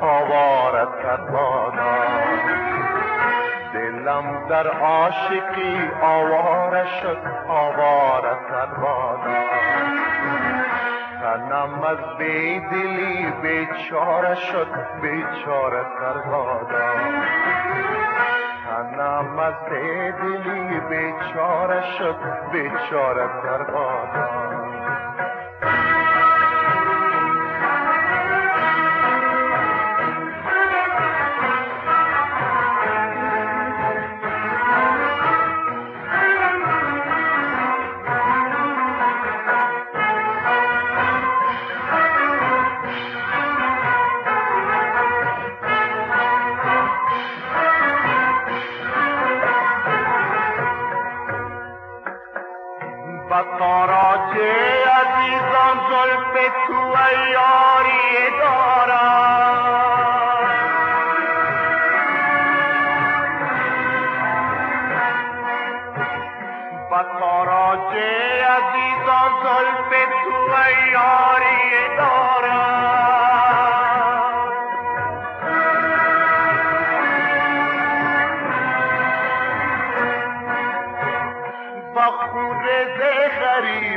آوارت کرد بادا دلم در عاشقی آواره شد آوارت کرد بادا تنم از بیدلی بیچاره شد بیچاره کرد بادا تنم از بیدلی بیچاره شد بیچاره تر جي اڄي سنج آئي در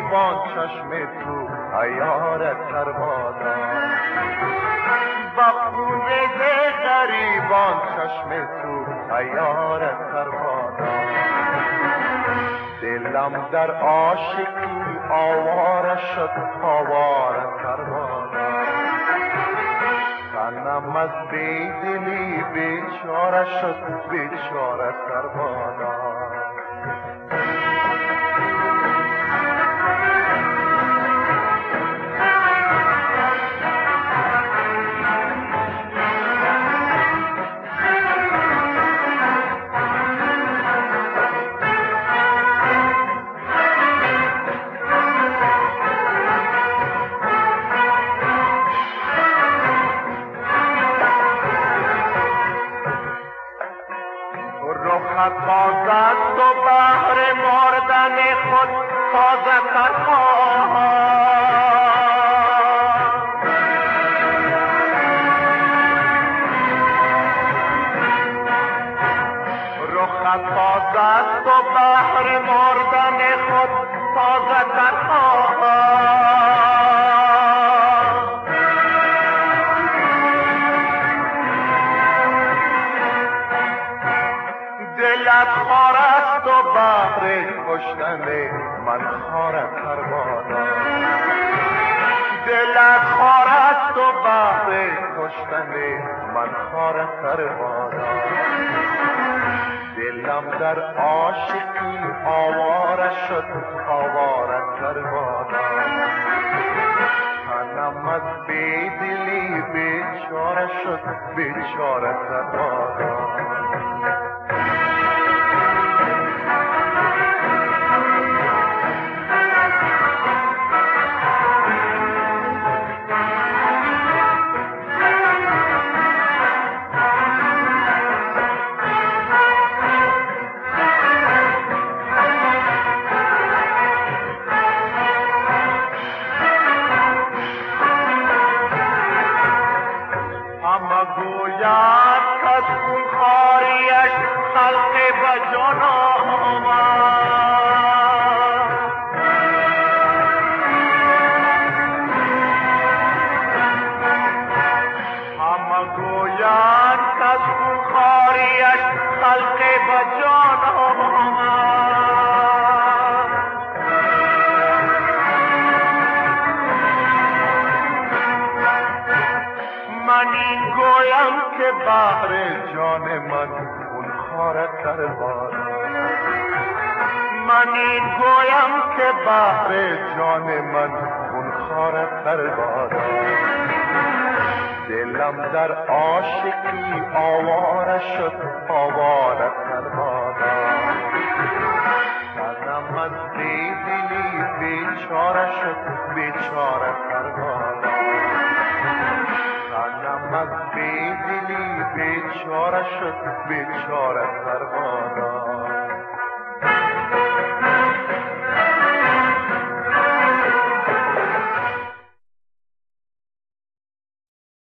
غریبان چشم تو ایارت تر بادا با خود غریبان چشم تو ایارت تر بادا دلم در عاشقی آواره شد آواره تر بادا تنم از بیدلی بیچاره شد بیچاره تر رخت بازد تو بهر مردن خود تازه تر رخت و بهر کشتن من خارت تر بادا دلت خار است و بهر کشتن من خارت تر بادا دلم در عاشقی آواره شد آواره تر بادا تنم از بیدلی بیچاره شد بیچاره تر گوید کس خون خاریش خلق به جان آمد بهر جان من خون خاره تر بادا من این گویم که بهر جان من خون خاره تر بادا دلم در عاشقی آواره شد آواره تر بادا تنم از بیدلی بیچاره شد بیچاره تر بادا تنم از بیدلی بیچاره شد بیچاره بادا